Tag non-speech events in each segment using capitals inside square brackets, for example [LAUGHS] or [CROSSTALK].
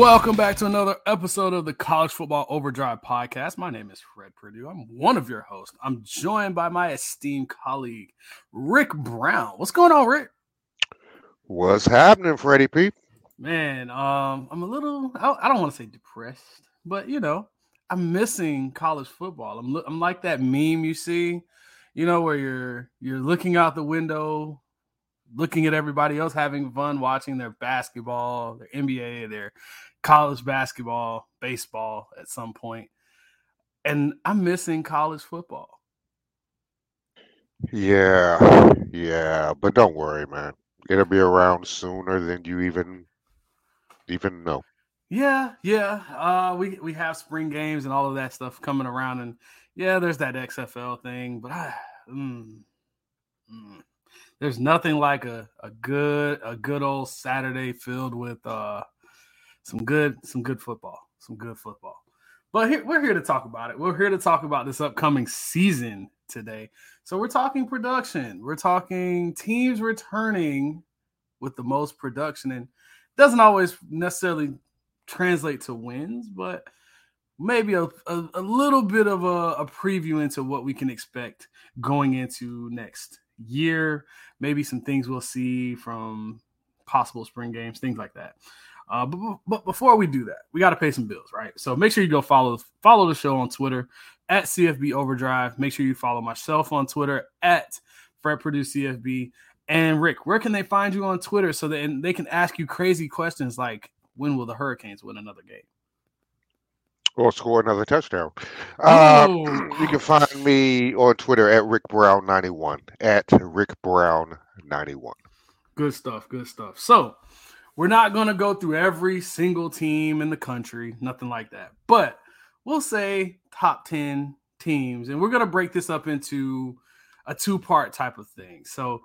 Welcome back to another episode of the College Football Overdrive podcast. My name is Fred Purdue. I'm one of your hosts. I'm joined by my esteemed colleague, Rick Brown. What's going on, Rick? What's happening, Freddie P? Man, um, I'm a little, I, I don't want to say depressed, but you know, I'm missing college football. I'm, I'm like that meme you see, you know, where you're you're looking out the window looking at everybody else having fun watching their basketball, their NBA, their college basketball, baseball at some point. And I'm missing college football. Yeah, yeah, but don't worry, man. It'll be around sooner than you even even know. Yeah, yeah. Uh, we we have spring games and all of that stuff coming around, and yeah, there's that XFL thing. But I, mm, mm, there's nothing like a, a good a good old Saturday filled with uh some good some good football, some good football. But here, we're here to talk about it. We're here to talk about this upcoming season today. So we're talking production. We're talking teams returning with the most production, and doesn't always necessarily translate to wins, but maybe a, a, a little bit of a, a preview into what we can expect going into next year. Maybe some things we'll see from possible spring games, things like that. Uh, but, but before we do that, we got to pay some bills, right? So make sure you go follow follow the show on Twitter at CFB Overdrive. Make sure you follow myself on Twitter at Fred Purdue CFB. And Rick, where can they find you on Twitter so that they can ask you crazy questions like when will the Hurricanes win another game? or score another touchdown. Uh, [CLEARS THROAT] you can find me on Twitter at Rick Brown 91 at Rick Brown 91. Good stuff. Good stuff. So we're not going to go through every single team in the country, nothing like that. But we'll say top 10 teams, and we're going to break this up into a two part type of thing. So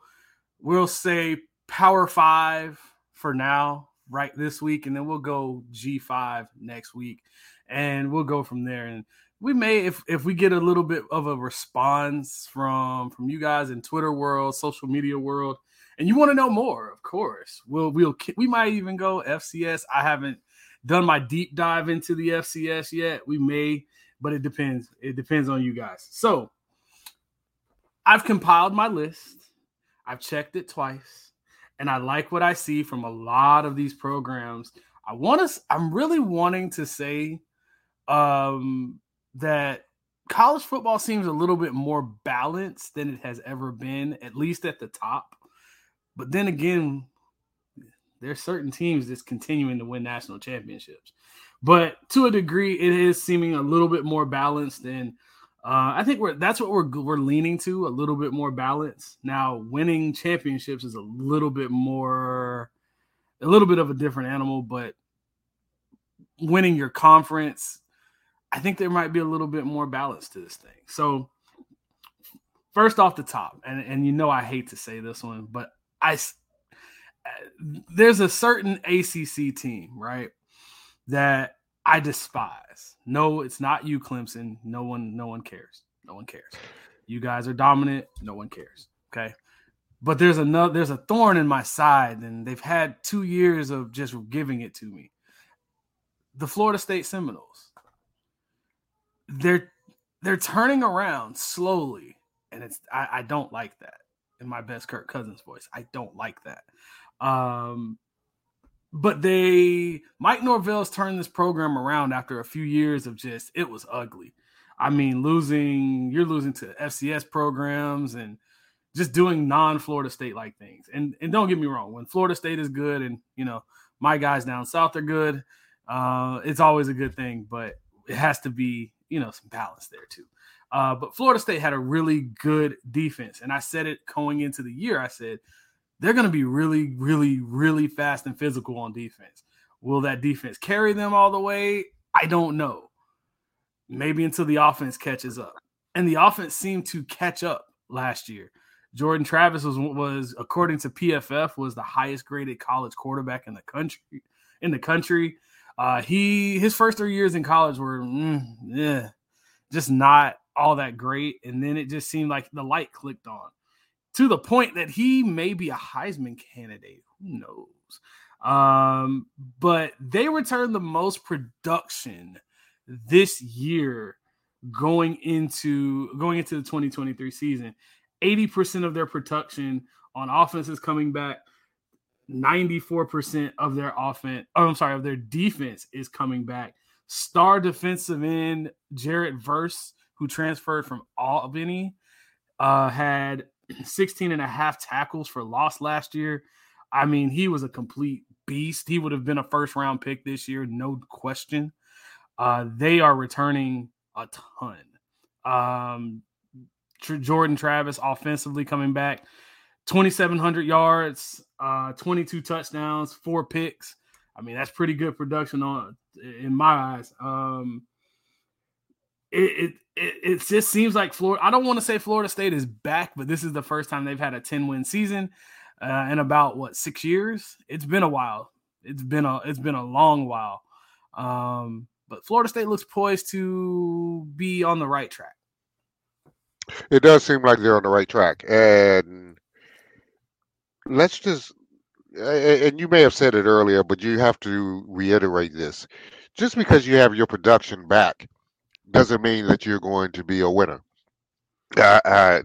we'll say Power Five for now, right this week, and then we'll go G5 next week and we'll go from there. And we may, if if we get a little bit of a response from from you guys in Twitter world, social media world, and you want to know more, of course, we'll we'll we might even go FCS. I haven't done my deep dive into the FCS yet. We may, but it depends. It depends on you guys. So I've compiled my list. I've checked it twice, and I like what I see from a lot of these programs. I want to. I'm really wanting to say um, that college football seems a little bit more balanced than it has ever been, at least at the top. But then again, there's certain teams that's continuing to win national championships. But to a degree, it is seeming a little bit more balanced, and uh, I think we're that's what we're we're leaning to a little bit more balance. Now, winning championships is a little bit more, a little bit of a different animal, but winning your conference I think there might be a little bit more balance to this thing. So, first off the top, and, and you know I hate to say this one, but I uh, there's a certain ACC team, right, that I despise. No, it's not you, Clemson. No one, no one cares. No one cares. You guys are dominant. No one cares. Okay. But there's another there's a thorn in my side, and they've had two years of just giving it to me. The Florida State Seminoles they're they're turning around slowly, and it's I, I don't like that in my best Kirk Cousins voice. I don't like that. Um, but they Mike Norvell's turned this program around after a few years of just it was ugly. I mean, losing you're losing to FCS programs and just doing non-Florida State like things. And and don't get me wrong, when Florida State is good and you know my guys down south are good, uh, it's always a good thing. But it has to be you know some balance there too. Uh, but Florida State had a really good defense, and I said it going into the year. I said they're going to be really, really, really fast and physical on defense. Will that defense carry them all the way? I don't know. Maybe until the offense catches up, and the offense seemed to catch up last year. Jordan Travis was was according to PFF was the highest graded college quarterback in the country in the country. Uh, he his first three years in college were mm, yeah, just not all that great, and then it just seemed like the light clicked on to the point that he may be a Heisman candidate. Who knows? Um, but they returned the most production this year going into going into the 2023 season. 80% of their production on offense is coming back. 94% of their offense, oh, I'm sorry, of their defense is coming back. Star defensive end Jared Verse, who transferred from Albany, uh, had [CLEARS THROAT] 16 and a half tackles for loss last year. I mean, he was a complete beast. He would have been a first round pick this year, no question. Uh, they are returning a ton. Um, Jordan Travis offensively coming back, 2,700 yards, uh, 22 touchdowns, four picks. I mean, that's pretty good production on in my eyes. Um, it, it it just seems like Florida. I don't want to say Florida State is back, but this is the first time they've had a 10 win season uh, in about what six years. It's been a while. It's been a it's been a long while. Um, but Florida State looks poised to be on the right track. It does seem like they're on the right track, and let's just and you may have said it earlier, but you have to reiterate this. Just because you have your production back doesn't mean that you're going to be a winner. Uh, uh,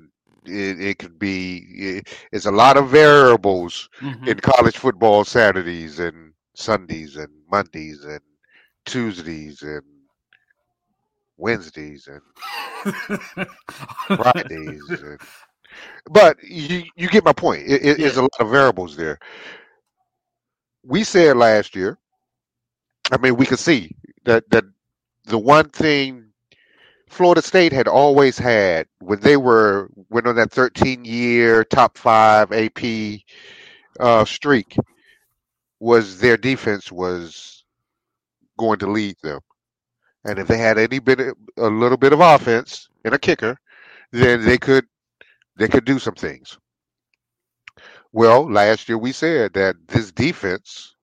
it, it, could be it, it's a lot of variables mm-hmm. in college football Saturdays and Sundays and Mondays and Tuesdays and Wednesdays and Fridays. [LAUGHS] And, but you you get my point. It, it, yeah. It's a lot of variables there. We said last year. I mean, we could see that that the one thing Florida State had always had when they were went on that 13 year top five AP uh, streak was their defense was going to lead them. And if they had any bit, a little bit of offense and a kicker, then they could they could do some things. Well, last year we said that this defense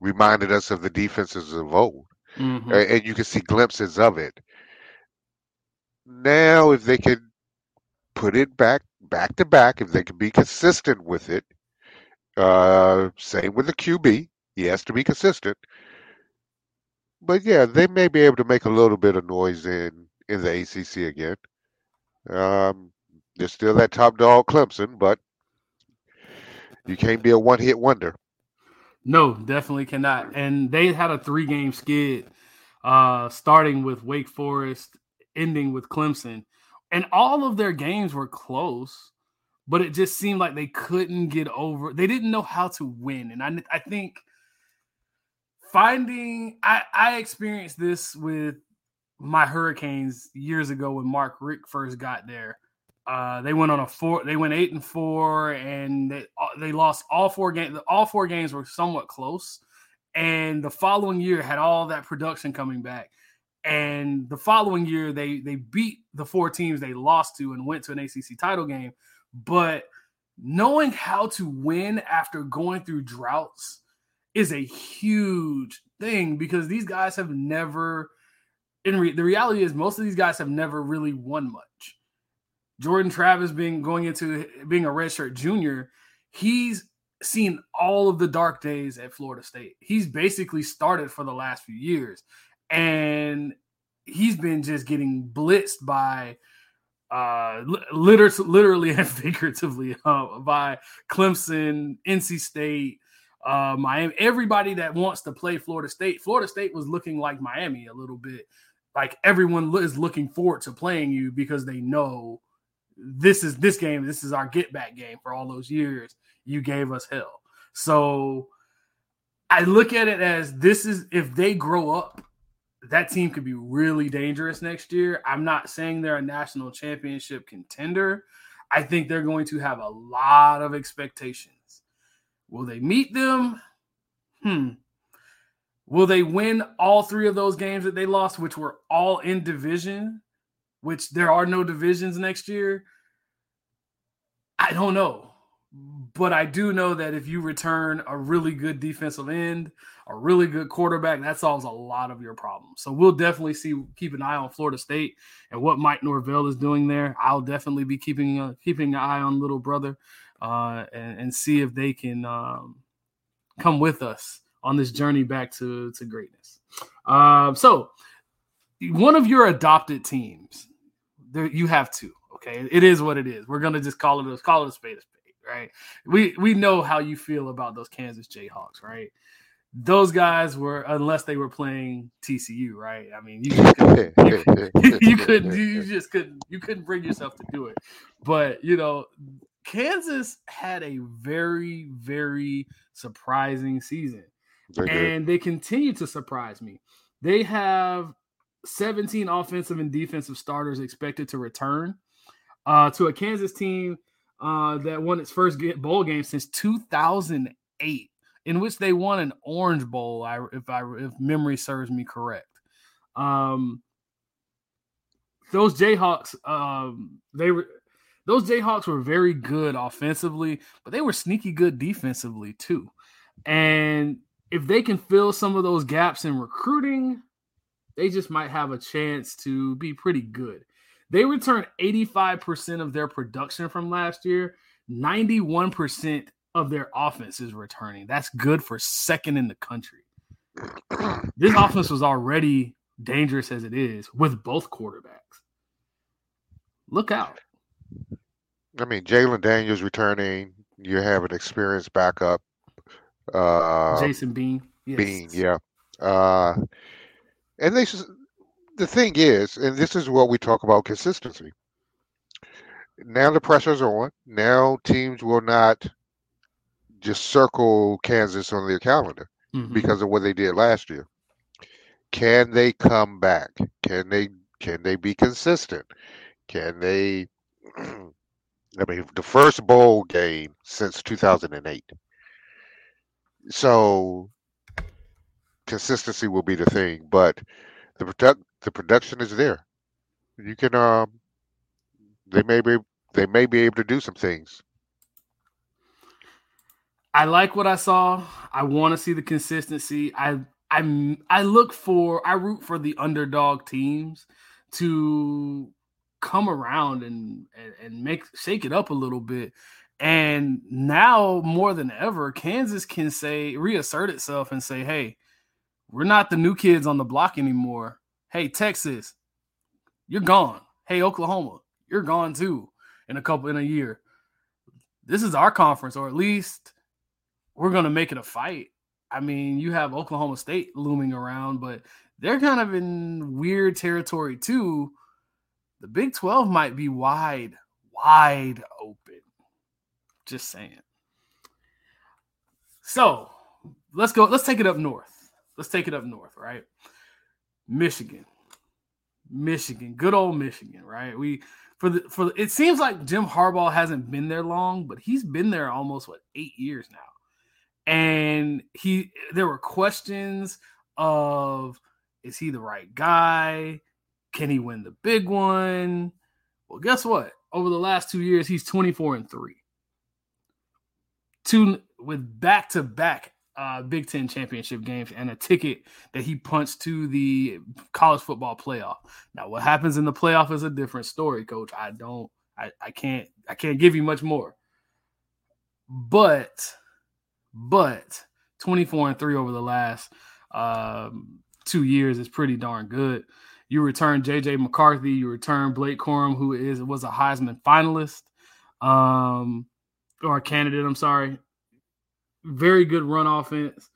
reminded us of the defenses of old, mm-hmm. and you can see glimpses of it. Now, if they can put it back back to back, if they can be consistent with it, uh, same with the QB, he has to be consistent but yeah, they may be able to make a little bit of noise in in the ACC again. Um, they're still that top dog, Clemson, but you can't be a one hit wonder. No, definitely cannot. And they had a three game skid, uh, starting with Wake Forest, ending with Clemson, and all of their games were close. But it just seemed like they couldn't get over. They didn't know how to win, and I, I think finding I, I experienced this with my Hurricanes years ago when Mark Richt first got there. Uh, they went on a four. They went eight and four, and they uh, they lost all four games. All four games were somewhat close, and the following year had all that production coming back. And the following year, they they beat the four teams they lost to and went to an ACC title game. But knowing how to win after going through droughts is a huge thing because these guys have never in re- the reality is most of these guys have never really won much. Jordan Travis being going into being a redshirt junior, he's seen all of the dark days at Florida State. He's basically started for the last few years and he's been just getting blitzed by uh literally, literally [LAUGHS] and figuratively uh, by Clemson, NC State, uh, Miami, everybody that wants to play Florida State. Florida State was looking like Miami a little bit. Like everyone is looking forward to playing you because they know this is this game. This is our get back game for all those years you gave us hell. So I look at it as this is if they grow up, that team could be really dangerous next year. I'm not saying they're a national championship contender. I think they're going to have a lot of expectations. Will they meet them? Hmm. Will they win all three of those games that they lost, which were all in division, which there are no divisions next year? I don't know. But I do know that if you return a really good defensive end, a really good quarterback, that solves a lot of your problems. So we'll definitely see, keep an eye on Florida State and what Mike Norvell is doing there. I'll definitely be keeping uh, keeping an eye on little brother uh, and, and, see if they can um, come with us on this journey back to to greatness. Um, so one of your adopted teams, there you have two. Okay, it is what it is. We're gonna just call it a call it a spade a spade, right? We we know how you feel about those Kansas Jayhawks, right? Those guys were unless they were playing TCU, right? I mean, you just couldn't, you, [LAUGHS] you couldn't, [LAUGHS] you just couldn't, you couldn't bring yourself to do it. But you know, Kansas had a very, very surprising season, and they continue to surprise me. They have 17 offensive and defensive starters expected to return uh, to a Kansas team uh, that won its first bowl game since 2008, in which they won an Orange Bowl. I, if I if memory serves me correct. Um, those Jayhawks, um, they were those Jayhawks were very good offensively, but they were sneaky good defensively too. And if they can fill some of those gaps in recruiting, they just might have a chance to be pretty good. They returned 85% of their production from last year. 91% of their offense is returning. That's good for second in the country. This offense was already dangerous as it is with both quarterbacks. Look out. I mean, Jalon Daniels returning. You have an experienced backup. Uh, Jason Bean. Yes. Bean, yeah. Uh, and this is the thing is, and this is what we talk about consistency. Now the pressure's on. Now teams will not just circle Kansas on their calendar mm-hmm. because of what they did last year. Can they come back? Can they can they be consistent? Can they [CLEARS THROAT] I mean the first bowl game since 2008. So consistency will be the thing, but the product the production is there. You can um they may be they may be able to do some things. I like what I saw. I want to see the consistency. I I I look for I root for the underdog teams to come around and, and and make shake it up a little bit. And now more than ever, Kansas can say reassert itself and say, "Hey, we're not the new kids on the block anymore. Hey, Texas, you're gone. Hey, Oklahoma, you're gone too in a couple in a year. This is our conference, or at least we're gonna make it a fight. I mean, you have Oklahoma State looming around, but they're kind of in weird territory too. The Big 12 might be wide, wide open. Just saying. So let's go. Let's take it up north. Let's take it up north, right? Michigan. Michigan, good old Michigan, right? We for the for the, it seems like Jim Harbaugh hasn't been there long, but he's been there almost what eight years now. And he there were questions of is he the right guy? Can he win the big one? Well, guess what? Over the last two years, he's 24 and 3. Two with back to back uh, Big Ten championship games and a ticket that he punched to the college football playoff. Now, what happens in the playoff is a different story, Coach. I don't, I, I can't, I can't give you much more. But, but 24 and three over the last um, two years is pretty darn good. You return JJ McCarthy, you return Blake Corum, who is was a Heisman finalist, um, or candidate. I'm sorry very good run offense.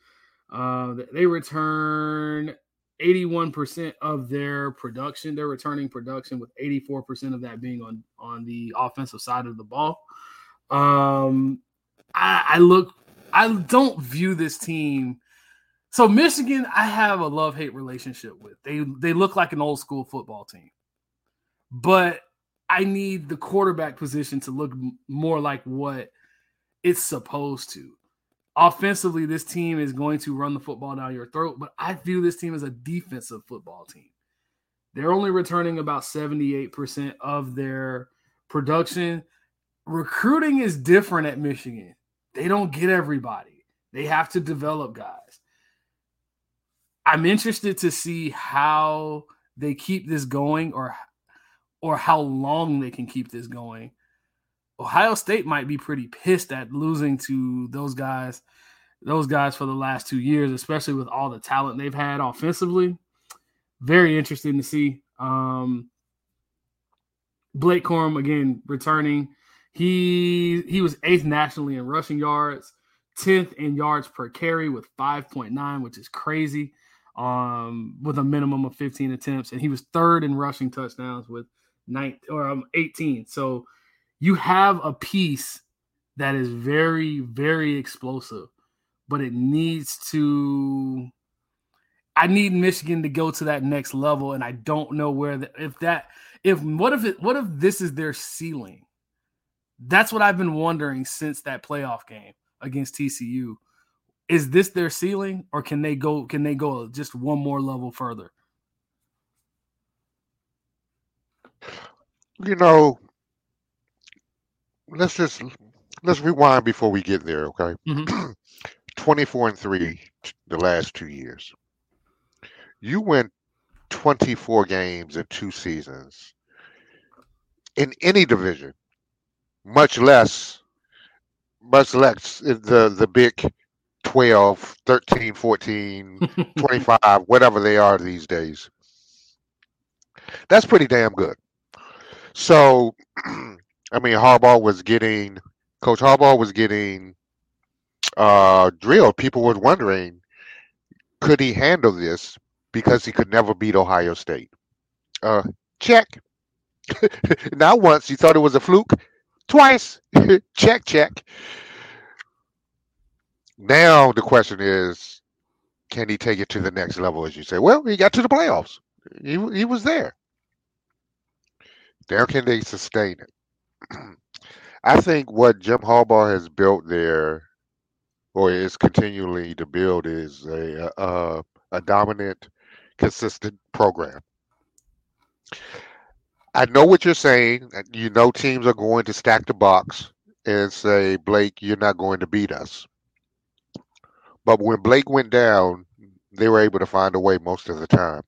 Uh, they return 81% of their production. They're returning production with 84% of that being on on the offensive side of the ball. Um, I, I look, I don't view this team. So Michigan, I have a love hate relationship with. They they look like an old school football team, but I need the quarterback position to look more like what it's supposed to offensively, this team is going to run the football down your throat, but I view this team as a defensive football team. They're only returning about 78% of their production. Recruiting is different at Michigan. They don't get everybody, they have to develop guys. I'm interested to see how they keep this going or or how long they can keep this going Ohio State might be pretty pissed at losing to those guys those guys for the last two years, especially with all the talent they've had offensively. Very interesting to see. Um, Blake Corum again returning. He he was eighth nationally in rushing yards, tenth in yards per carry with five point nine, which is crazy. Um, with a minimum of fifteen attempts, and he was third in rushing touchdowns with nine or um, eighteen. So you have a piece that is very very explosive, but it needs to. I need Michigan to go to that next level, and I don't know where the, if that if what if it what if this is their ceiling? That's what I've been wondering since that playoff game against TCU. Is this their ceiling or can they go can they go just one more level further? You know, let's just let's rewind before we get there, okay? Mm-hmm. [CLEARS THROAT] 24 and 3 the last 2 years. You went 24 games in two seasons in any division, much less, much less the, the big 12, 13, 14, [LAUGHS] 25, whatever they are these days. That's pretty damn good. So, [CLEARS THROAT] I mean, Harbaugh was getting, Coach Harbaugh was getting uh, drilled. People were wondering, could he handle this because he could never beat Ohio State. Uh, check. [LAUGHS] Not once. You thought it was a fluke. Twice. [LAUGHS] check, check. Now the question is, can he take it to the next level? As you say, well, he got to the playoffs. He he was there. Now can they sustain it? [CLEARS THROAT] I think what Jim Harbaugh has built there, or is continually to build, is a a, a dominant consistent program. I know what you're saying. You know, teams are going to stack the box and say, Blake, you're not going to beat us. But when Blake went down, they were able to find a way most of the time.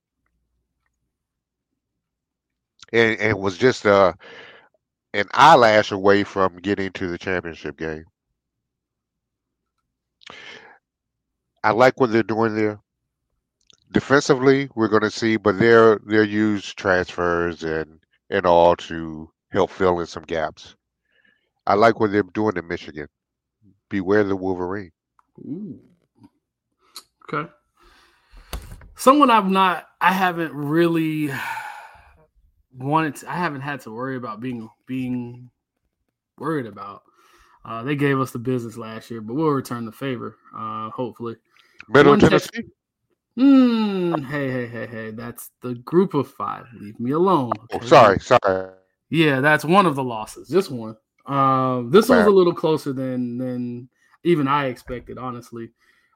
And, and was just uh, an eyelash away from getting to the championship game. I like what they're doing there defensively, we're going to see, but they're they're use transfers and and all to help fill in some gaps. I like what they're doing in Michigan. Beware the Wolverine. Ooh. Okay. Someone I've not, I haven't really wanted. To, I haven't had to worry about being being worried about. Uh, they gave us the business last year, but we'll return the favor. Uh, hopefully. Middle Tennessee. Mm, hey, hey, hey, hey. That's the group of five. Leave me alone. Oh, okay? Oh, sorry, sorry. Yeah, that's one of the losses. This one. Um, this one was a little closer than than even I expected, honestly.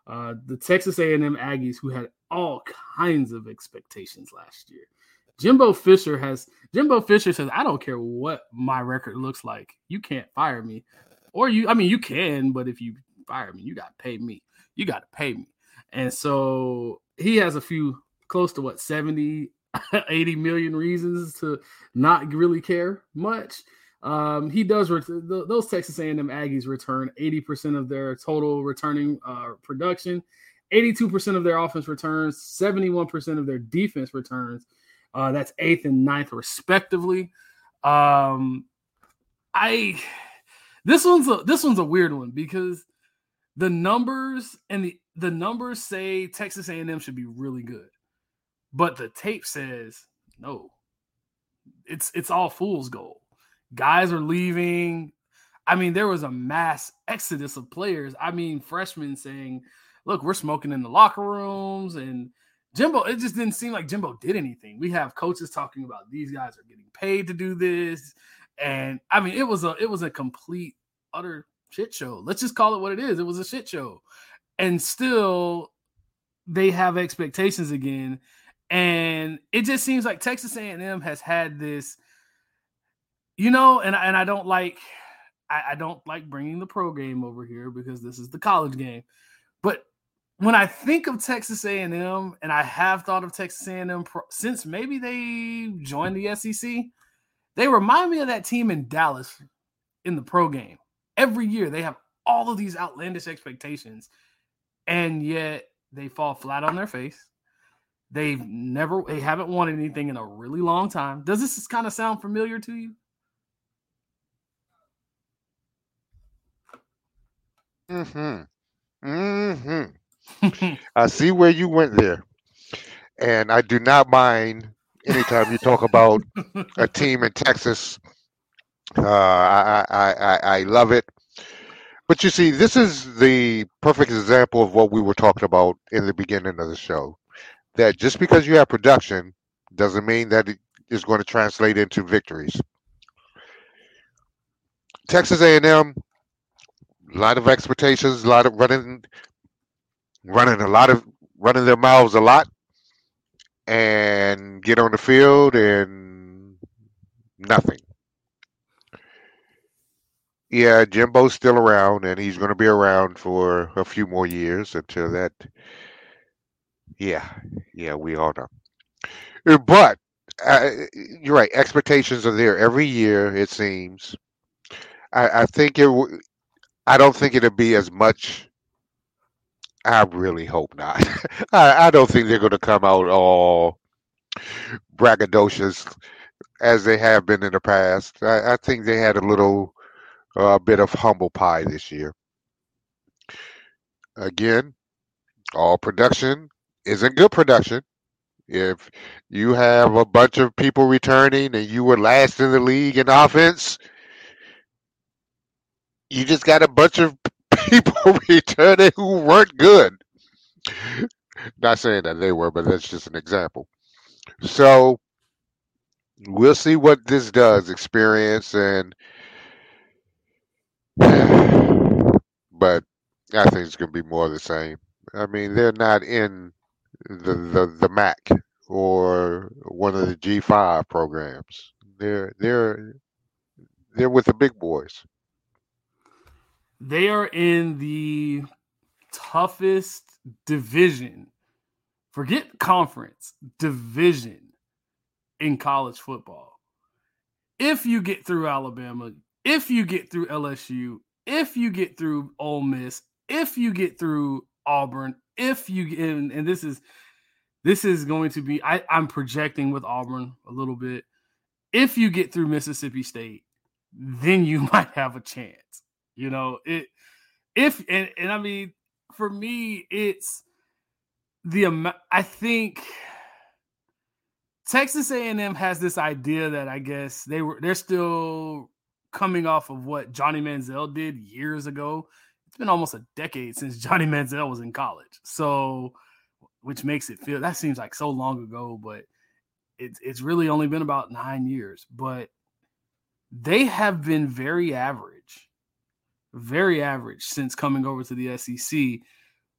Uh, the Texas A&M Aggies, who had all kinds of expectations last year. Jimbo Fisher has Jimbo Fisher says, I don't care what my record looks like. You can't fire me. Or you I mean you can, but if you fire me, you gotta pay me. You gotta pay me. And so he has a few close to what 70 [LAUGHS] 80 million reasons to not really care much. Um, he does ret- those texas a&m aggies return 80% of their total returning uh, production 82% of their offense returns 71% of their defense returns. Uh, that's eighth and ninth respectively. Um, i this one's a this one's a weird one because the numbers and the the numbers say Texas A&M should be really good, but the tape says no. It's it's all fool's gold. Guys are leaving. I mean, there was a mass exodus of players. I mean, freshmen saying, "Look, we're smoking in the locker rooms," and Jimbo. It just didn't seem like Jimbo did anything. We have coaches talking about these guys are getting paid to do this, and I mean, it was a it was a complete utter shit show. Let's just call it what it is. It was a shit show and still they have expectations again. And it just seems like Texas A&M has had this you know and and I don't like I, I don't like bringing the pro game over here because this is the college game. But when I think of Texas A&M and I have thought of Texas A&M pro, since maybe they joined the SEC they remind me of that team in Dallas in the pro game. Every year they have all of these outlandish expectations and yet they fall flat on their face. They've never, they haven't won anything in a really long time. Does this kind of sound familiar to you? Mm-hmm. Mm-hmm. [LAUGHS] I see where you went there. And I do not mind anytime you talk about [LAUGHS] a team in Texas. Uh, I, I, I, I love it. But you see, this is the perfect example of what we were talking about in the beginning of the show. That just because you have production doesn't mean that it is going to translate into victories. Texas A&M, a lot of expectations, a lot of running, running a lot of running their mouths a lot, and get on the field and nothing yeah, Jimbo's still around, and he's going to be around for a few more years until that. Yeah, yeah, we all know. Uh, but uh, you're right. Expectations are there every year. It seems. I, I think it. I don't think it'll be as much. I really hope not. [LAUGHS] I, I don't think they're going to come out all braggadocious as they have been in the past. I, I think they had a little a bit of humble pie this year. Again, all production isn't good production. If you have a bunch of people returning and you were last in the league in offense, you just got a bunch of [LAUGHS] people [LAUGHS] returning who weren't good. Not saying that they were, but that's just an example. So we'll see what this does, experience and but I think it's going to be more of the same. I mean, they're not in the the, the MAC or one of the G5 programs. They're they're they're with the big boys. They are in the toughest division. Forget conference, division in college football. If you get through Alabama, if you get through LSU, if you get through Ole Miss, if you get through Auburn, if you get and, and this is this is going to be I, I'm projecting with Auburn a little bit. If you get through Mississippi State, then you [LAUGHS] might have a chance. You know, it if and, and I mean for me, it's the amount I think Texas A&M has this idea that I guess they were they're still coming off of what Johnny Manziel did years ago. It's been almost a decade since [LAUGHS] Johnny Manziel was in college. So, which makes it feel that seems like so long ago, but it's it's really only been about nine years. But they have been very average, very average since coming over to the SEC.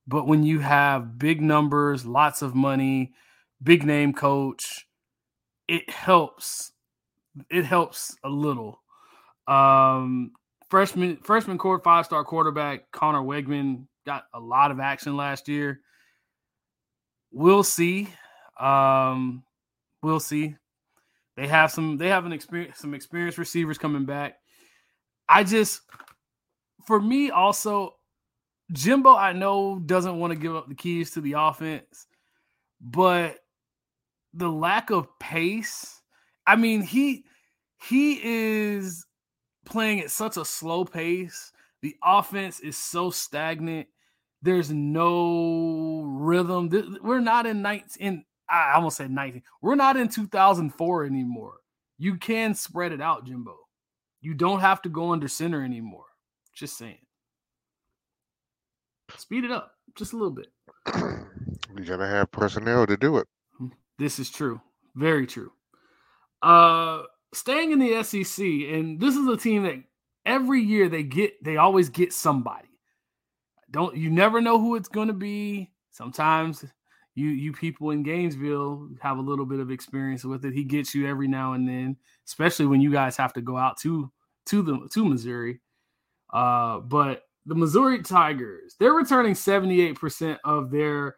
But when you have big numbers, lots of money, big name coach, it helps. It helps a little um, freshman freshman court five star quarterback Conner Weigman got a lot of action last year. We'll see. Um, we'll see. They have some. They have an experience. Some experienced receivers coming back. I just, for me, also, Jimbo. I know doesn't want to give up the keys to the offense, but the lack of pace. I mean, he he is playing at such a slow pace. The offense is so stagnant. There's no rhythm. We're not in 19. I almost said 19. We're not in 2004 anymore. You can spread it out, Jimbo. You don't have to go under center anymore. Just saying. Speed it up just a little bit. [CLEARS THROAT] You gotta have personnel to do it. This is true. Very true. Uh staying in the SEC, and this is a team that every year they get, they always get somebody. Don't you never know who it's going to be. Sometimes you you people in Gainesville have a little bit of experience with it. He gets you every now and then, especially when you guys have to go out to to the to Missouri. Uh, but the Missouri Tigers, they're returning 78% of their,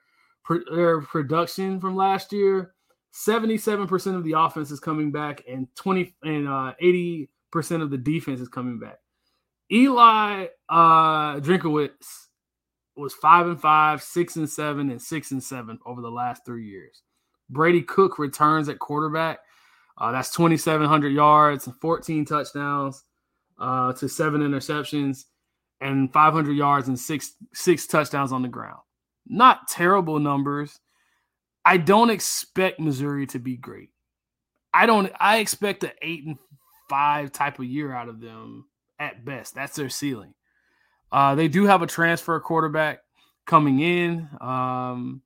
their production from last year. 77% of the offense is coming back and 20 and uh, 80% of the defense is coming back. Eli uh Drinkwitz was five and five, six and seven, and six and seven over the last three years. Brady Cook returns at quarterback. Uh, that's 2,700 yards and 14 touchdowns uh, to seven interceptions and 500 yards and six six touchdowns on the ground. Not terrible numbers. I don't expect Missouri to be great. I don't. I expect an eight and five type of year out of them at best. That's their ceiling. Uh, they do have a transfer quarterback coming in, um,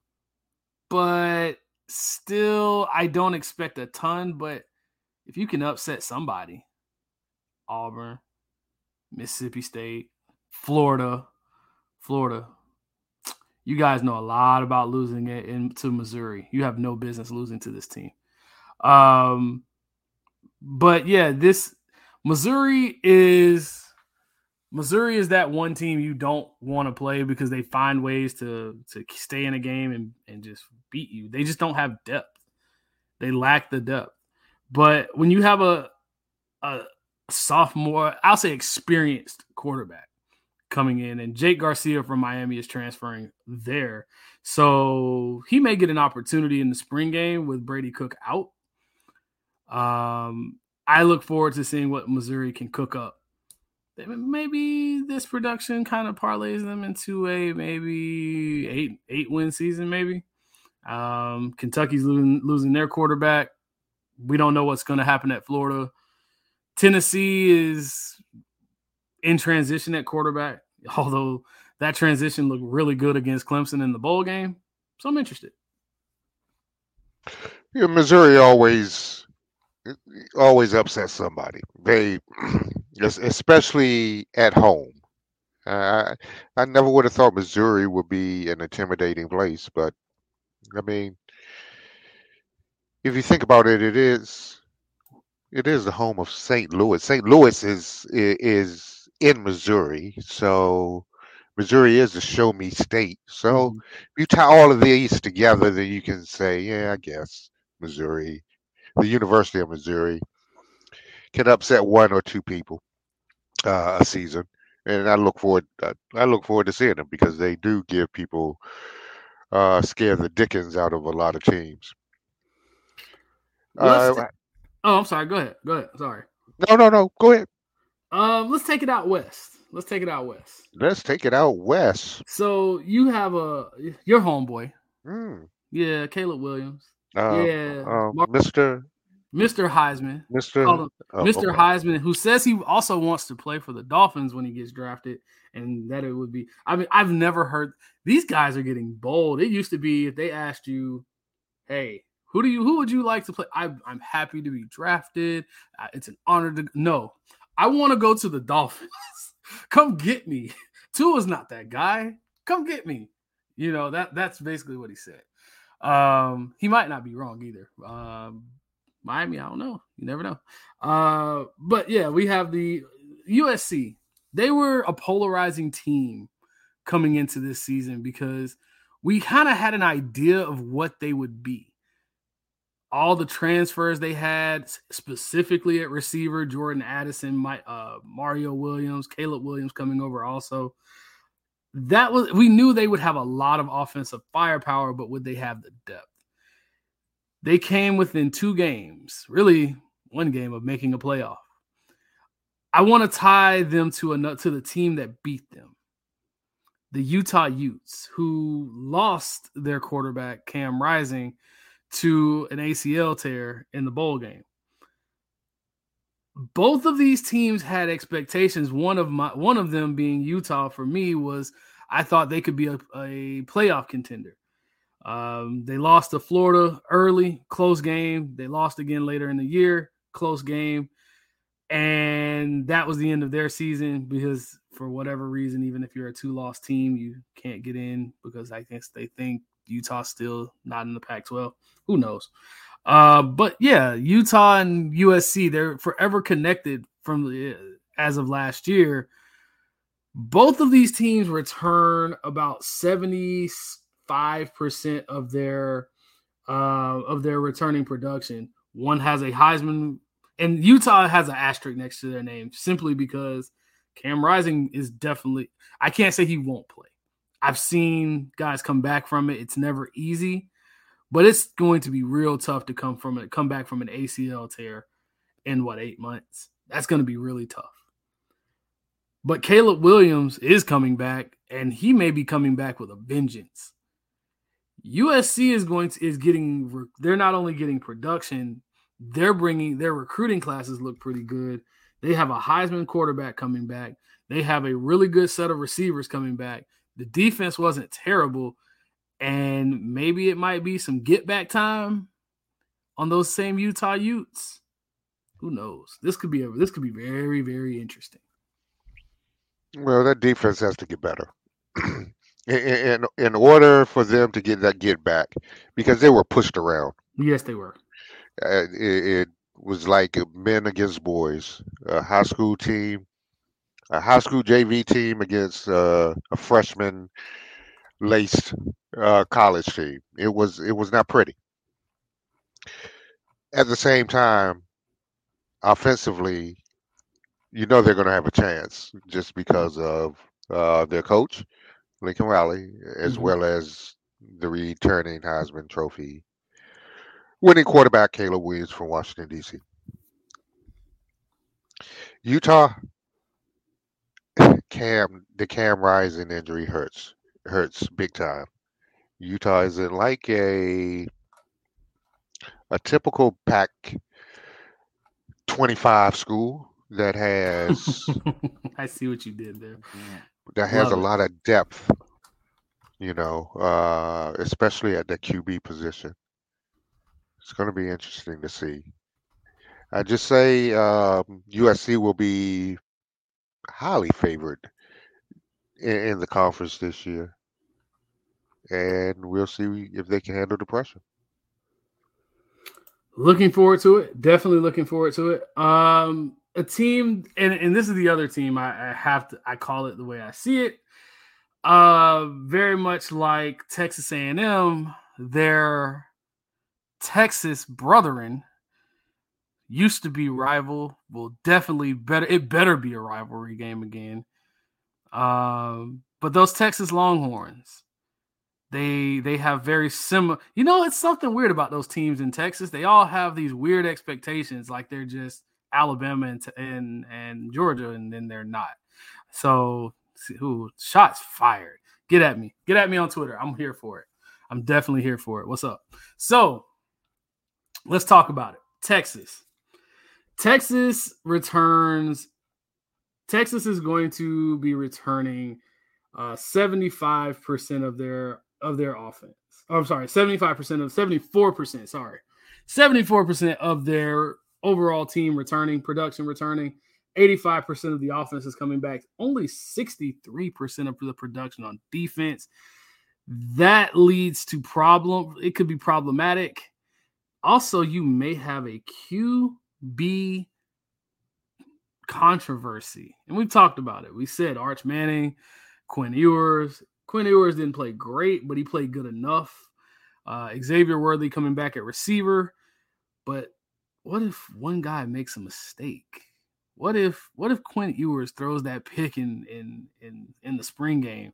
but still, I don't expect a ton. But if you can upset somebody, Auburn, Mississippi State, Florida, Florida, you guys know a lot about losing it into Missouri. You have no business losing to this team. Um, but yeah, this Missouri is Missouri is that one team you don't want to play because they find ways to to stay in a game and, and just beat you. They just don't have depth. They lack the depth. But when you have a a sophomore, I'll say experienced quarterback coming in, and Jake Garcia from Miami is transferring there. So he may get an opportunity in the spring game with Brady Cook out. Um, I look forward to seeing what Missouri can cook up. Maybe this production kind of parlays them into a maybe eight eight win season. Maybe um, Kentucky's losing, losing their quarterback. We don't know what's going to happen at Florida. Tennessee is in transition at quarterback, [LAUGHS] although that transition looked really good against Clemson in the bowl game. So I'm interested. Yeah, Missouri always always upsets somebody. They, [CLEARS THROAT] especially at home. Uh, I never would have thought Missouri would be an intimidating place, but I mean, if you think about it, it is it is the home of St. Louis. St. Louis is is in Missouri, so Missouri is a show me state. So mm-hmm. you tie all of these together, then you can say, yeah, I guess Missouri the University of Missouri can upset one or two people uh, a season, and I look forward. Uh, I look forward to seeing them because they do give people uh, scare the dickens out of a lot of teams. Uh, oh, I'm sorry. Go ahead. Go ahead. Sorry. No, no, no. Go ahead. Um, let's take it out west. Let's take it out west. Let's take it out west. So you have a your homeboy. Mm. Yeah, Caleb Williams. Uh, yeah, uh, Mr. Mr. Heisman. Mr. Oh, Mr. Okay. Heisman, who says he also wants to play for the Dolphins when he gets drafted, and that it would be. I mean, I've never heard these guys are getting bold. It used to be if they asked you, "Hey, who do you who would you like to play?" I, am happy to be drafted. It's an honor to no. I want to go to the Dolphins. [LAUGHS] Come get me. Tua's not that guy. Come get me. You know that that's basically what he said. Um, he might not be wrong either. Um, Miami, I don't know. You never know. Uh, but yeah, we have the USC. They were a polarizing team coming into this season because we kind of had an idea of what they would be. All the transfers they had, specifically at receiver, Jordan Addison, my, uh, Mario Williams, Caleb Williams coming over also that was we knew they would have a lot of offensive firepower, but would they have the depth? They came within two games, really one game of making a playoff. I want to tie them to a to the team that beat them, the Utah Utes, who lost their quarterback Cam Rising to an ACL tear in the bowl game both of these teams had expectations. One of my one of them being Utah for me was I thought they could be a, a playoff contender. Um, they lost to Florida early, close game. They lost again later in the year, close game. And that was the end of their season because for whatever reason, even if you're a two-loss team, you can't get in because I guess they think Utah's still not in the Pac-12. Who knows? Uh, but yeah, Utah and USC, they're forever connected from the, as of last year. Both of these teams return about 75% of their uh, of their returning production. One has a Heisman, and Utah has an asterisk next to their name simply because Cam Rising is definitely. I can't say he won't play. I've seen guys come back from it. It's never easy, but it's going to be real tough to come from it, come back from an ACL tear in what eight months. That's going to be really tough. But Caleb Williams is coming back, and he may be coming back with a vengeance. USC is going to is getting. They're not only getting production, they're bringing their recruiting classes look pretty good. They have a Heisman quarterback coming back. They have a really good set of receivers coming back. The defense wasn't terrible, and maybe it might be some get back time on those same Utah Utes. Who knows? This could be a this could be very very interesting. Well, that defense has to get better. [CLEARS THROAT] in, in order for them to get that get back, because they were pushed around. Yes, they were. Uh, it, it, was like men against boys, a high school team, a high school JV team against uh, a freshman laced uh, college team. It was it was not pretty. At the same time, offensively, you know they're going to have a chance just because of uh, their coach, Lincoln Riley, as mm-hmm. well as the returning Heisman Trophy winning quarterback Caleb Williams from Washington D.C. Utah, Cam, the Cam Rising injury hurts hurts big time. Utah isn't like a a typical Pac 25 school that has [LAUGHS] I see what you did there. That has Love a it. lot of depth, you know, uh, especially at the QB position. It's going to be interesting to see. I just say um, USC will be highly favored in, in the conference this year, and we'll see if they can handle the pressure. Looking forward to it. Definitely looking forward to it. Um, a team, and, and this is the other team. I, I have to. I call it the way I see it. Uh, very much like Texas A&M. Their Texas brethren used to be rival. Will definitely better. It better be a rivalry game again. Um, but those Texas Longhorns, they they have very similar. You know, it's something weird about those teams in Texas. They all have these weird expectations, like they're just Alabama and and, and Georgia, and then they're not. So, who shots fired? Get at me. Get at me on Twitter. I'm here for it. I'm definitely here for it. What's up? So, let's talk about it. Texas. Texas returns. Texas is going to be returning uh, 75% of their of their offense. Oh, I'm sorry, 75% of 74%, sorry. 74% of their overall team returning, production returning. 85% of the offense is coming back. Only 63% of the production on defense. That leads to problem. It could be problematic. Also, you may have a QB controversy. And we've talked about it. We said Arch Manning, Quinn Ewers. Quinn Ewers didn't play great, but he played good enough. Uh, Xavier Worthy coming back at receiver. But what if one guy makes a mistake? What if what if Quinn Ewers throws that pick in in in in the spring game?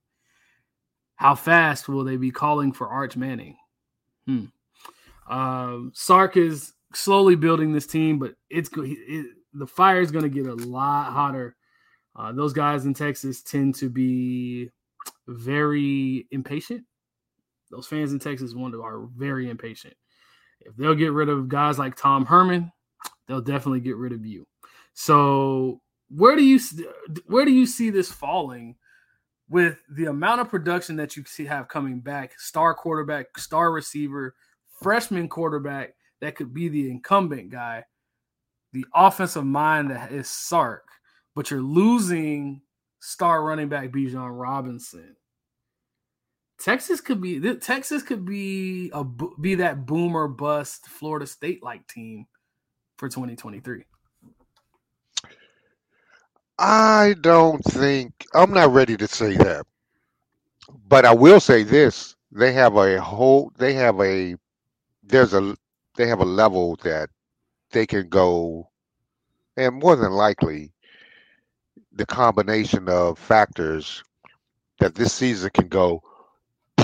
How fast will they be calling for Arch Manning? Hmm. Um, Sark is slowly building this team, but it's it, the fire is going to get a lot hotter. Uh, those guys in Texas tend to be very impatient. Those fans in Texas one are very impatient. If they'll get rid of guys like Tom Herman, they'll definitely get rid of you. So where do you where do you see this falling with the amount of production that you see have coming back? Star quarterback, star receiver, freshman quarterback that could be the incumbent guy, the offensive mind that is Sark, but you're losing star running back Bijan Robinson. Texas could be Texas could be a be that boomer bust Florida State like team for 2023. I don't think I'm not ready to say that. But I will say this, they have a whole they have a there's a they have a level that they can go and more than likely the combination of factors that this season can go [LAUGHS]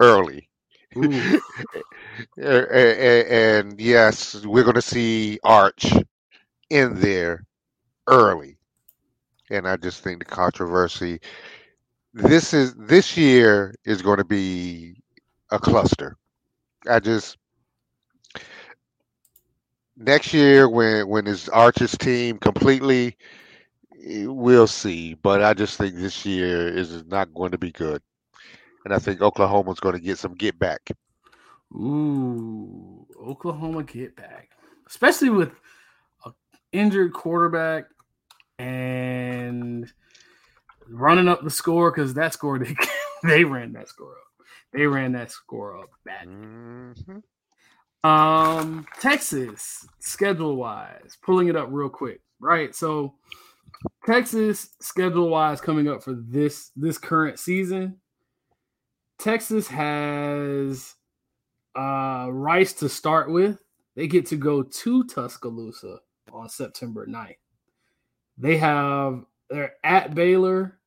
early. and, [LAUGHS] and yes, we're going to see Arch in there early. And I just think the controversy this is this year is going to be a cluster. I just next year when when his Archer's team completely we'll see. But I just think this year is not going to be good. And I think Oklahoma's going to get some get back. Ooh, Oklahoma get back. Especially with an injured quarterback and running up the score because that score [LAUGHS] they they ran that score up. They ran that score up bad. Mm-hmm. Um, Texas schedule wise, pulling it up real quick, right? So Texas schedule wise coming up for this this current season. Texas has uh Rice to start with. They get to go to Tuscaloosa on September 9th. They have they're at Baylor,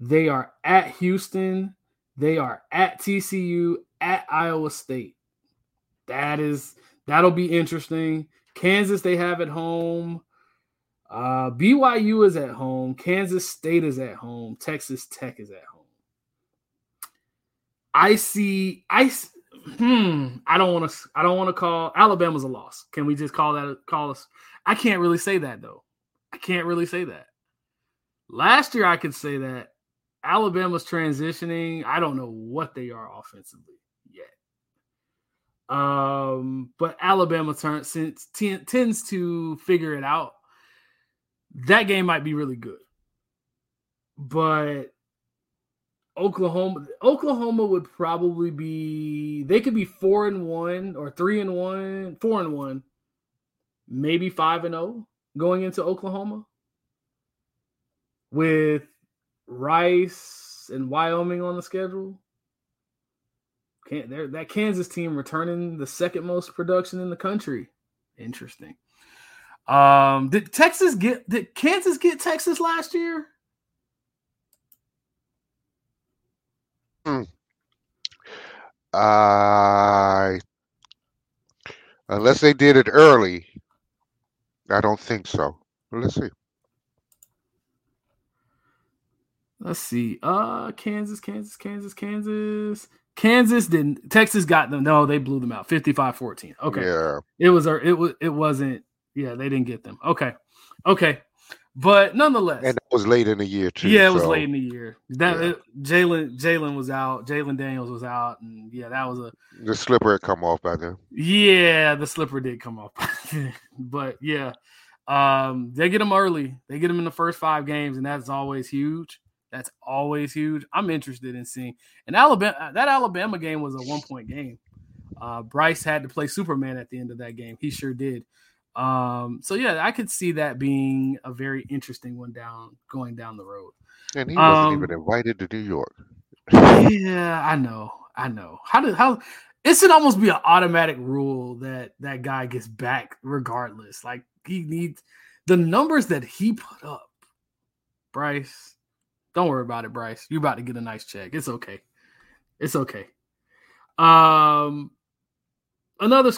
they are at Houston. They are at TCU, at Iowa State. That is that'll be interesting. Kansas they have at home. Uh, BYU is at home. Kansas State is at home. Texas Tech is at home. I see. I hmm. I don't want to. I don't want to call Alabama's a loss. Can we just call that? Call us. I can't really say that though. I can't really say that. Last year I could say that. Alabama's transitioning. I don't know what they are offensively yet. Um, but Alabama since t- tends to figure it out. That game might be really good. But Oklahoma Oklahoma would probably be they could be 4 and 1 or 3 and 1, 4 and 1, maybe 5 and 0 going into Oklahoma with Rice and Wyoming on the schedule. Can't there that Kansas team returning the second most production in the country. Interesting. Um, did Texas get did Kansas get Texas last year? Hmm. Uh, unless they did it early, I don't think so. Let's see. Let's see. Uh Kansas, Kansas, Kansas, Kansas. Kansas didn't Texas got them. No, they blew them out. 55-14. Okay. Yeah. It was it was it wasn't yeah, they didn't get them. Okay. Okay. But nonetheless, and that was late in the year too. Yeah, it was late in the year. That yeah. Jalon Jalon was out. Jalon Daniels was out, and yeah, that was a the slipper had come off by then. Yeah, the slipper did come off, [LAUGHS] but yeah, um, they get them early. They get them in the first five games, and that's always huge. That's always huge. I'm interested in seeing. And Alabama, uh, that Alabama game was a one point game. Uh, Bryce had to play Superman at the end of that game. He sure did. Um, so yeah, I could see that being a very interesting one down going down the road. And he wasn't um, even invited to New York. yeah, I know. I know. How did how it should almost be an automatic rule that that guy gets back regardless. Like he needs the numbers that he put up. Bryce, don't worry about it, Bryce. You're about to get a nice check. It's okay. It's okay. Um, another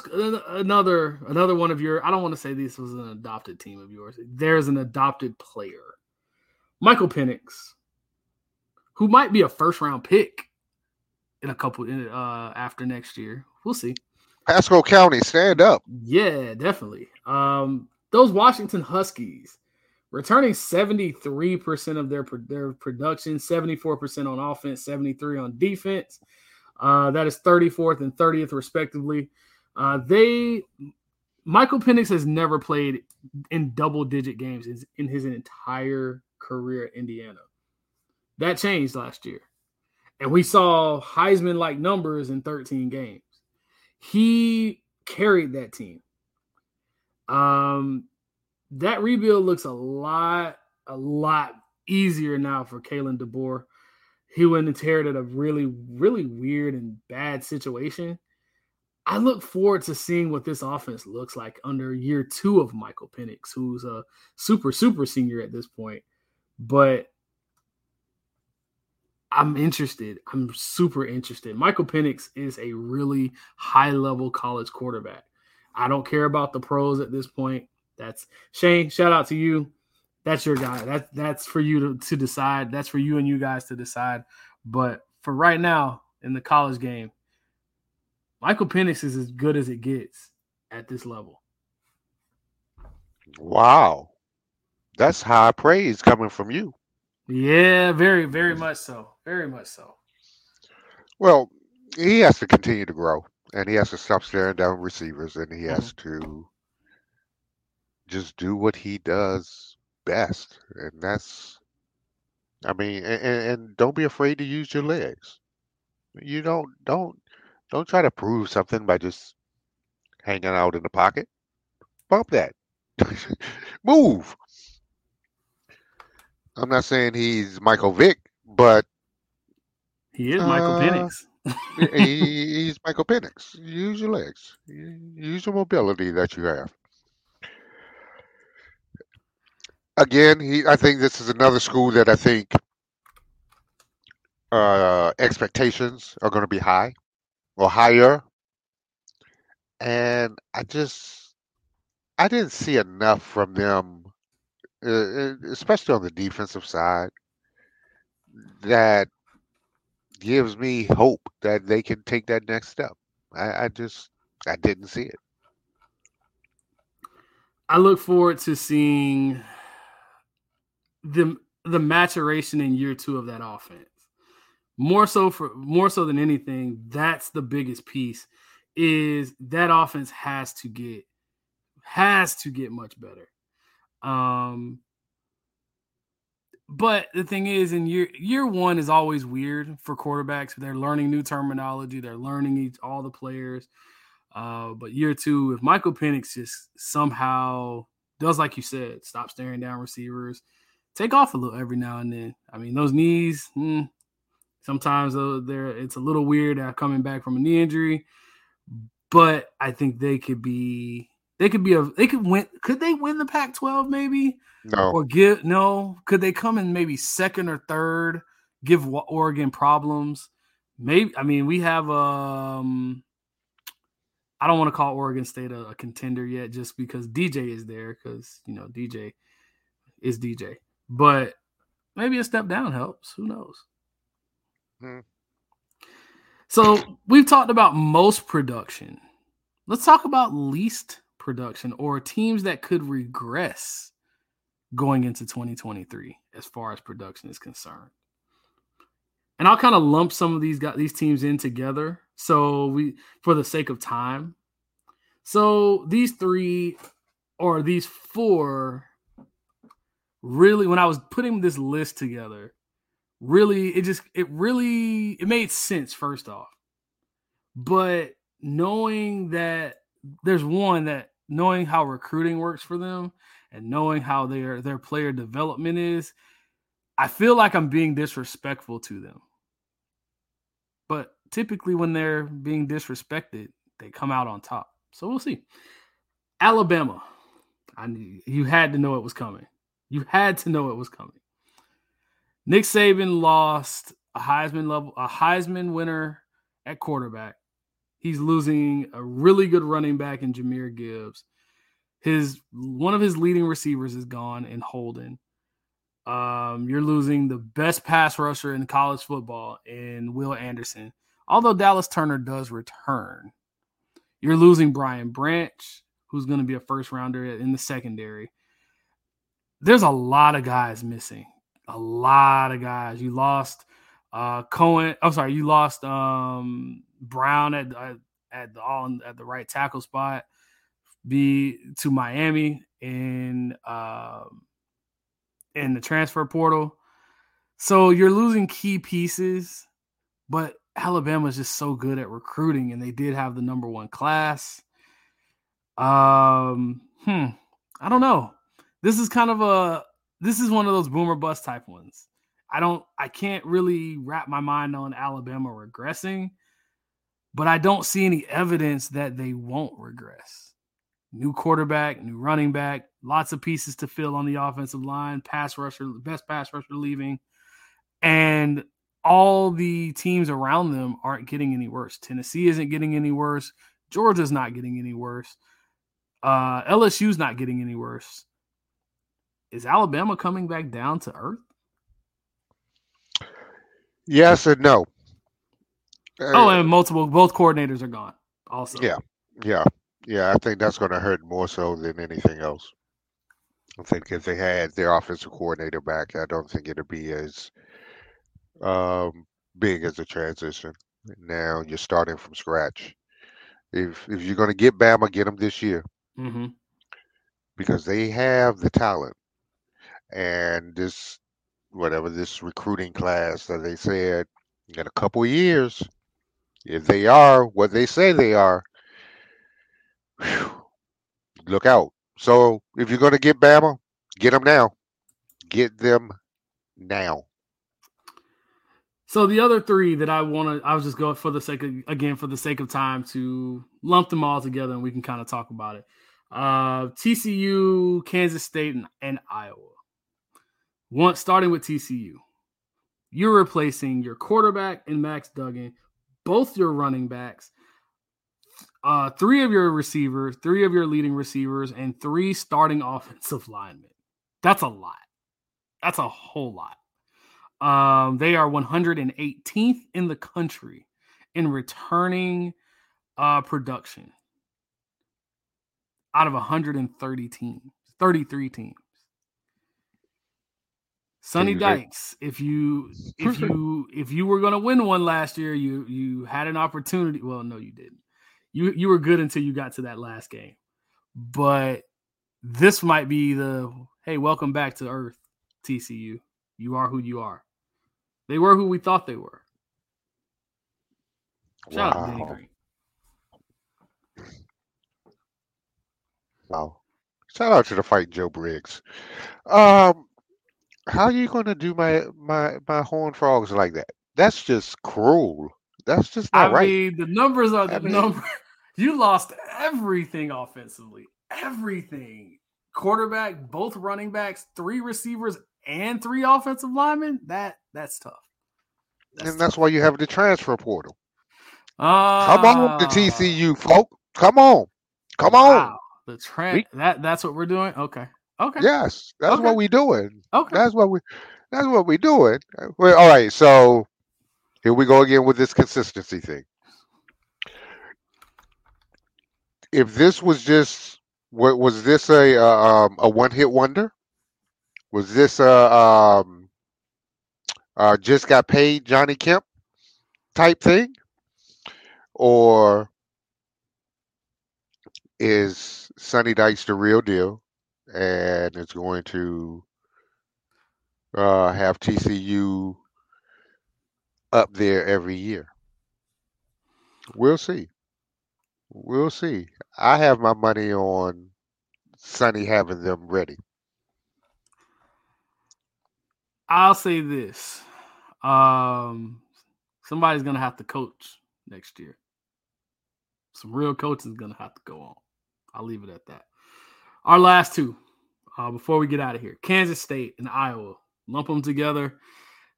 another another one of your. I don't want to say this was an adopted team of yours. There's an adopted player, Michael Penix, who might be a first round pick in a couple uh after next year. We'll see. Pasco County, stand up. Yeah, definitely. Um, those Washington Huskies returning 73% of their their production, 74% on offense, 73 on defense. Uh, that is 34th and 30th respectively. Uh, they Michael Penix has never played in double digit games in his entire career at Indiana. That changed last year. And we saw Heisman like numbers in 13 games. He carried that team. Um, that rebuild looks a lot, a lot easier now for Kalen DeBoer. He would inherited a really, really weird and bad situation. I look forward to seeing what this offense looks like under year two of Michael Penix, who's a super, super senior at this point. But I'm interested. I'm super interested. Michael Penix is a really high level college quarterback. I don't care about the pros at this point. That's Shane. Shout out to you. That's your guy. That that's for you to, to decide. That's for you and you guys to decide. But for right now in the college game, Michael Penix is as good as it gets at this level. Wow. That's high praise coming from you. Yeah, very, very much so. Very much so. Well, he has to continue to grow and he has to stop staring down receivers and he has mm-hmm. to just do what he does best. And that's I mean, and, and don't be afraid to use your legs. You don't don't don't try to prove something by just hanging out in the pocket. Bump that. [LAUGHS] Move. I'm not saying he's Michael Vick, but he is Michael uh, Penix. he, [LAUGHS] he's Michael Penix. Use your legs. Use your mobility that you have. Again, he. I think this is another school that I think uh, expectations are going to be high or higher. And I just, I didn't see enough from them, uh, especially on the defensive side, that gives me hope that they can take that next step. I, I just, I didn't see it. I look forward to seeing the the maturation in year two of that offense more so for more so than anything, that's the biggest piece is that offense has to get has to get much better. Um but the thing is, in year year one is always weird for quarterbacks. They're learning new terminology. They're learning each all the players. Uh, but year two, if Michael Penix just somehow does like you said, stop staring down receivers, take off a little every now and then. I mean, those knees, hmm, Sometimes uh, they're it's a little weird uh, coming back from a knee injury, but I think they could be they could be a they could win. Could they win the Pac-12 maybe? No. Or give no? Could they come in maybe second or third? Give Oregon problems? Maybe. I mean, we have um. I don't want to call Oregon State a, a contender yet, just because DJ is there. Because you know DJ is DJ, but maybe a step down helps. Who knows? Hmm. So we've talked about most production. Let's talk about least production or teams that could regress going into 2023 as far as production is concerned. And I'll kind of lump some of these got these teams in together. So we for the sake of time. So these three or these four really when I was putting this list together, really it just it really it made sense first off. But knowing that there's one that knowing how recruiting works for them and knowing how their their player development is i feel like i'm being disrespectful to them. But typically when they're being disrespected they come out on top. So we'll see. Alabama. I knew you had to know it was coming [LAUGHS] you had to know it was coming Nick Saban lost a Heisman level, a Heisman winner at quarterback. He's losing a really good running back in Jahmyr Gibbs. His one of his leading receivers is gone in Holden. Um, you're losing the best pass rusher in college football in Will Anderson. Although Dallas Turner does return, you're losing Brian Branch, who's going to be a first rounder in the secondary. There's a lot of guys missing a lot of guys. You lost uh Cohen. I'm sorry, you lost um Brown at uh, at the all at the right tackle spot. Be to Miami in uh, in the transfer portal. So you're losing key pieces, but Alabama's just so good at recruiting, and they did have the number one class. Um, hmm, I don't know. This is kind of a this is one of those boomer bust type ones. I don't I can't really wrap my mind on Alabama regressing. but I don't see any evidence that they won't regress. New quarterback, new running back, lots of pieces to fill on the offensive line, pass rusher, best pass rusher leaving. And all the teams around them aren't getting any worse. Tennessee isn't getting any worse. Georgia's not getting any worse. Uh, LSU's not getting any worse. Is Alabama coming back down to earth? Yes and no. Oh, and multiple both coordinators are gone. Also, yeah, yeah, yeah. I think that's going to hurt more so than anything else. I think if they had their offensive coordinator back, I don't think it'd be as um, big as a transition. Now you're starting from scratch. If if you're going to get Bama, get them this year mm-hmm. because they have the talent and this whatever this recruiting class that they said in a couple years if they are what they say they are, whew, look out. So if you're going to get Bama, get them now. Get them now. So the other three that I want to, I was just going for the sake of, again, for the sake of time to lump them all together and we can kind of talk about it. Uh, TCU, Kansas State, and, and Iowa. One starting with TCU, you're replacing your quarterback and Max Duggan both your running backs, uh, three of your receivers, three of your leading receivers, and three starting [LAUGHS] offensive linemen. That's a lot. That's a whole lot. Um, they are 118th in the country in returning uh, production out of 130 teams, 33 teams. Sonny Dykes, if you if you if you were going to win one last year, you you had an opportunity. Well, no, you didn't. You you were good until you got to that last game. But this might be the hey, welcome back to Earth, TCU. You are who you are. They were who we thought they were. Shout wow. out Denny Green. Wow. Shout out to the fight Joe Briggs. Um how are you going to do my my my horn frogs like that? That's just cruel. That's just not I right. mean, the numbers are the I mean, number. [LAUGHS] You lost everything offensively, everything. Quarterback, both running backs, three receivers, and three offensive linemen. That that's tough. That's and that's tough. why you have the transfer portal. Uh, Come on, the ah. TCU folk. Come on, come wow. on. The trend that that's what we're doing. Okay, Okay. Yes, that's okay. what we're doing. Okay. That's what we. That's what we're doing. Well, all right. So here we go again with this consistency thing. If this was just what was this a uh, um, a one hit wonder? Was this a um, uh, just got paid Johnny Kemp type thing, or is Sonny Dykes the real deal? And it's going to uh, have TCU up there every year. We'll see. We'll see. I have my money on Sonny having them ready. I'll say this. Um, somebody's gonna have to coach next year. Some real coaching is gonna have to go on. I'll leave it at that. Our last two uh, before we get out of here Kansas State and Iowa. Lump them together.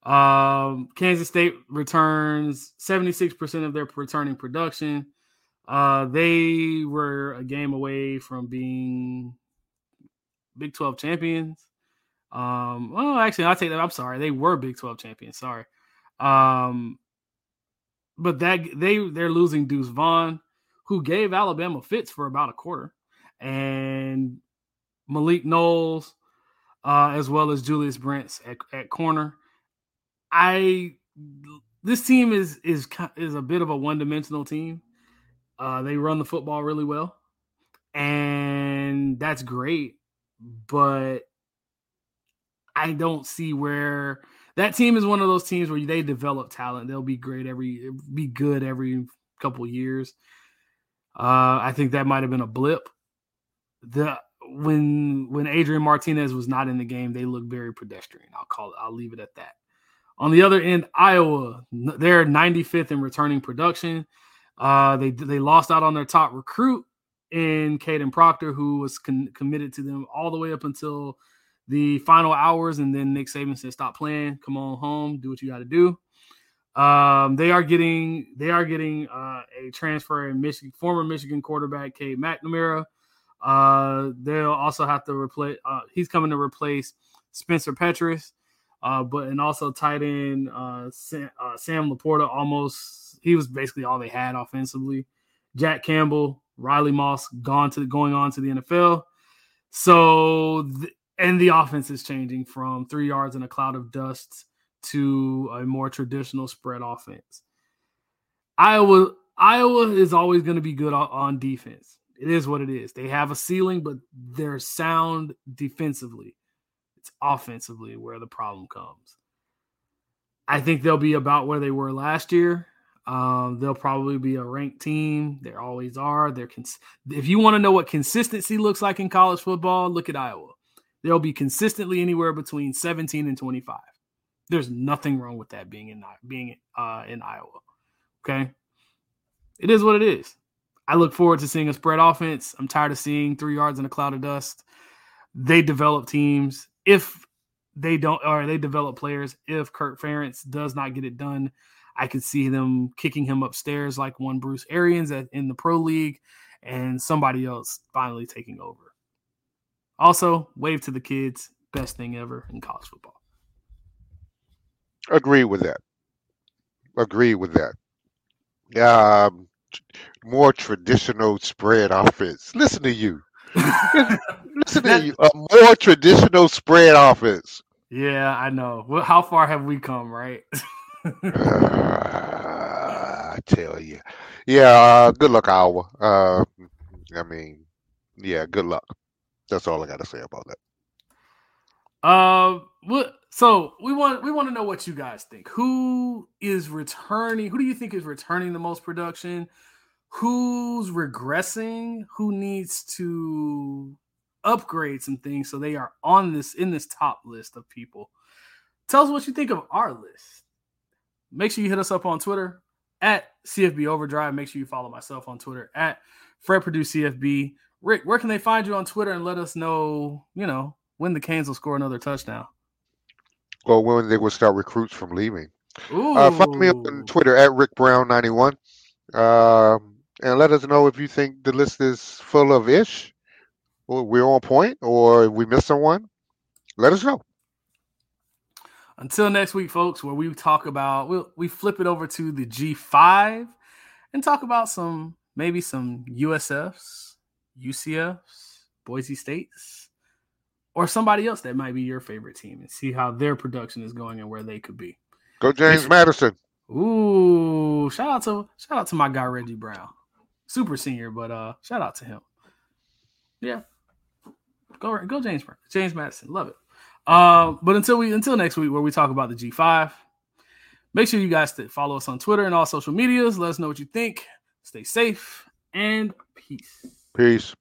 Um, Kansas State returns 76% of their returning production. Uh, they were a game away from being Big 12 champions. Um, well, actually, I'll take that. I'm sorry. They were Big 12 champions. Sorry. Um, but that they they're losing Deuce Vaughn, who gave Alabama fits for about a quarter and Malik Knowles, uh, as well as Julius Brents at, at corner. I this team is is is a bit of a one dimensional team. Uh, they run the football really well, and that's great. But I don't see where that team is one of those teams where they develop talent. They'll be great every be good every couple years. Uh, I think that might have been a blip the when when Adrian Martinez was not in the game, they looked very pedestrian. I'll call it. I'll leave it at that. On the other end, Iowa, they're 95th in returning production. Uh, they they lost out on their top recruit in Kadyn Proctor, who was con- committed to them all the way up until the final hours, and then Nick Saban said, "Stop playing, come on home, do what you got to do." Um, they are getting they are getting uh, a transfer in Michigan, former Michigan quarterback Cade McNamara. Uh, they'll also have to replace. Uh, he's coming to replace Spencer Petras, uh, but and also tight end uh, Sam, uh, Sam Laporta. Almost he was basically all they had offensively. Jack Campbell, Riley Moss gone to going on to the NFL. So th- and the offense is changing from three yards in a cloud of dust to a more traditional spread offense. Iowa Iowa is always going to be good on defense. It is what it is. They have a ceiling, but they're sound defensively. It's offensively where the problem comes. I think they'll be about where they were last year. Um, they'll probably be a ranked team. They always are. They're cons- if you want to know what consistency looks like in college football, look at Iowa. They'll be consistently anywhere between 17 and 25. There's nothing wrong with that being in being uh, in Iowa. Okay, it is what it is. I look forward to seeing a spread offense. I'm tired of seeing three yards in a cloud of dust. They develop teams if they don't, or they develop players. If Kirk Ferentz does not get it done, I could see them kicking him upstairs like one Bruce Arians at, in the pro league, and somebody else finally taking over. Also, wave to the kids. Best thing ever in college football. Agree with that. Agree with that. Um, more traditional spread offense. Listen to you. Listen to you. A more traditional spread offense. Yeah, I know. Well, how far have we come, right? uh, [LAUGHS] I tell you. Yeah, uh, good luck, Iowa. Uh, I mean, yeah, good luck. That's all I got to say about that. Uh, what? So we want we want to know what you guys think. Who is returning? Who do you think is returning the most production? Who's regressing? Who needs to upgrade some things so they are on this in this top list of people? Tell us what you think of our list. Make sure you hit us up on Twitter at CFB Overdrive. Make sure you follow myself on Twitter at Fred Purdue CFB. Rick, where can they find you on Twitter and let us know, you know, when the Canes will score another touchdown? Well, when they will start recruits from leaving. Uh, find me on Twitter at Rick Brown ninety one, uh, and let us know if you think the list is full of ish, or we're on point, or we missed someone. Let us know. Until next week, folks, where we talk about we we'll, we flip it over to the G five and talk about some maybe some USFs, UCFs, Boise States, or somebody else that might be your favorite team and see how their production is going and where they could be. Go James Madison. Ooh, shout out to shout out to my guy Reggie Brown. Super senior, but uh shout out to him. Yeah. Go go James James Madison. Love it. Uh, but until we until next week where we talk about the G5, make sure you guys follow us on Twitter and all social medias. Let us know what you think. Stay safe and peace. Peace.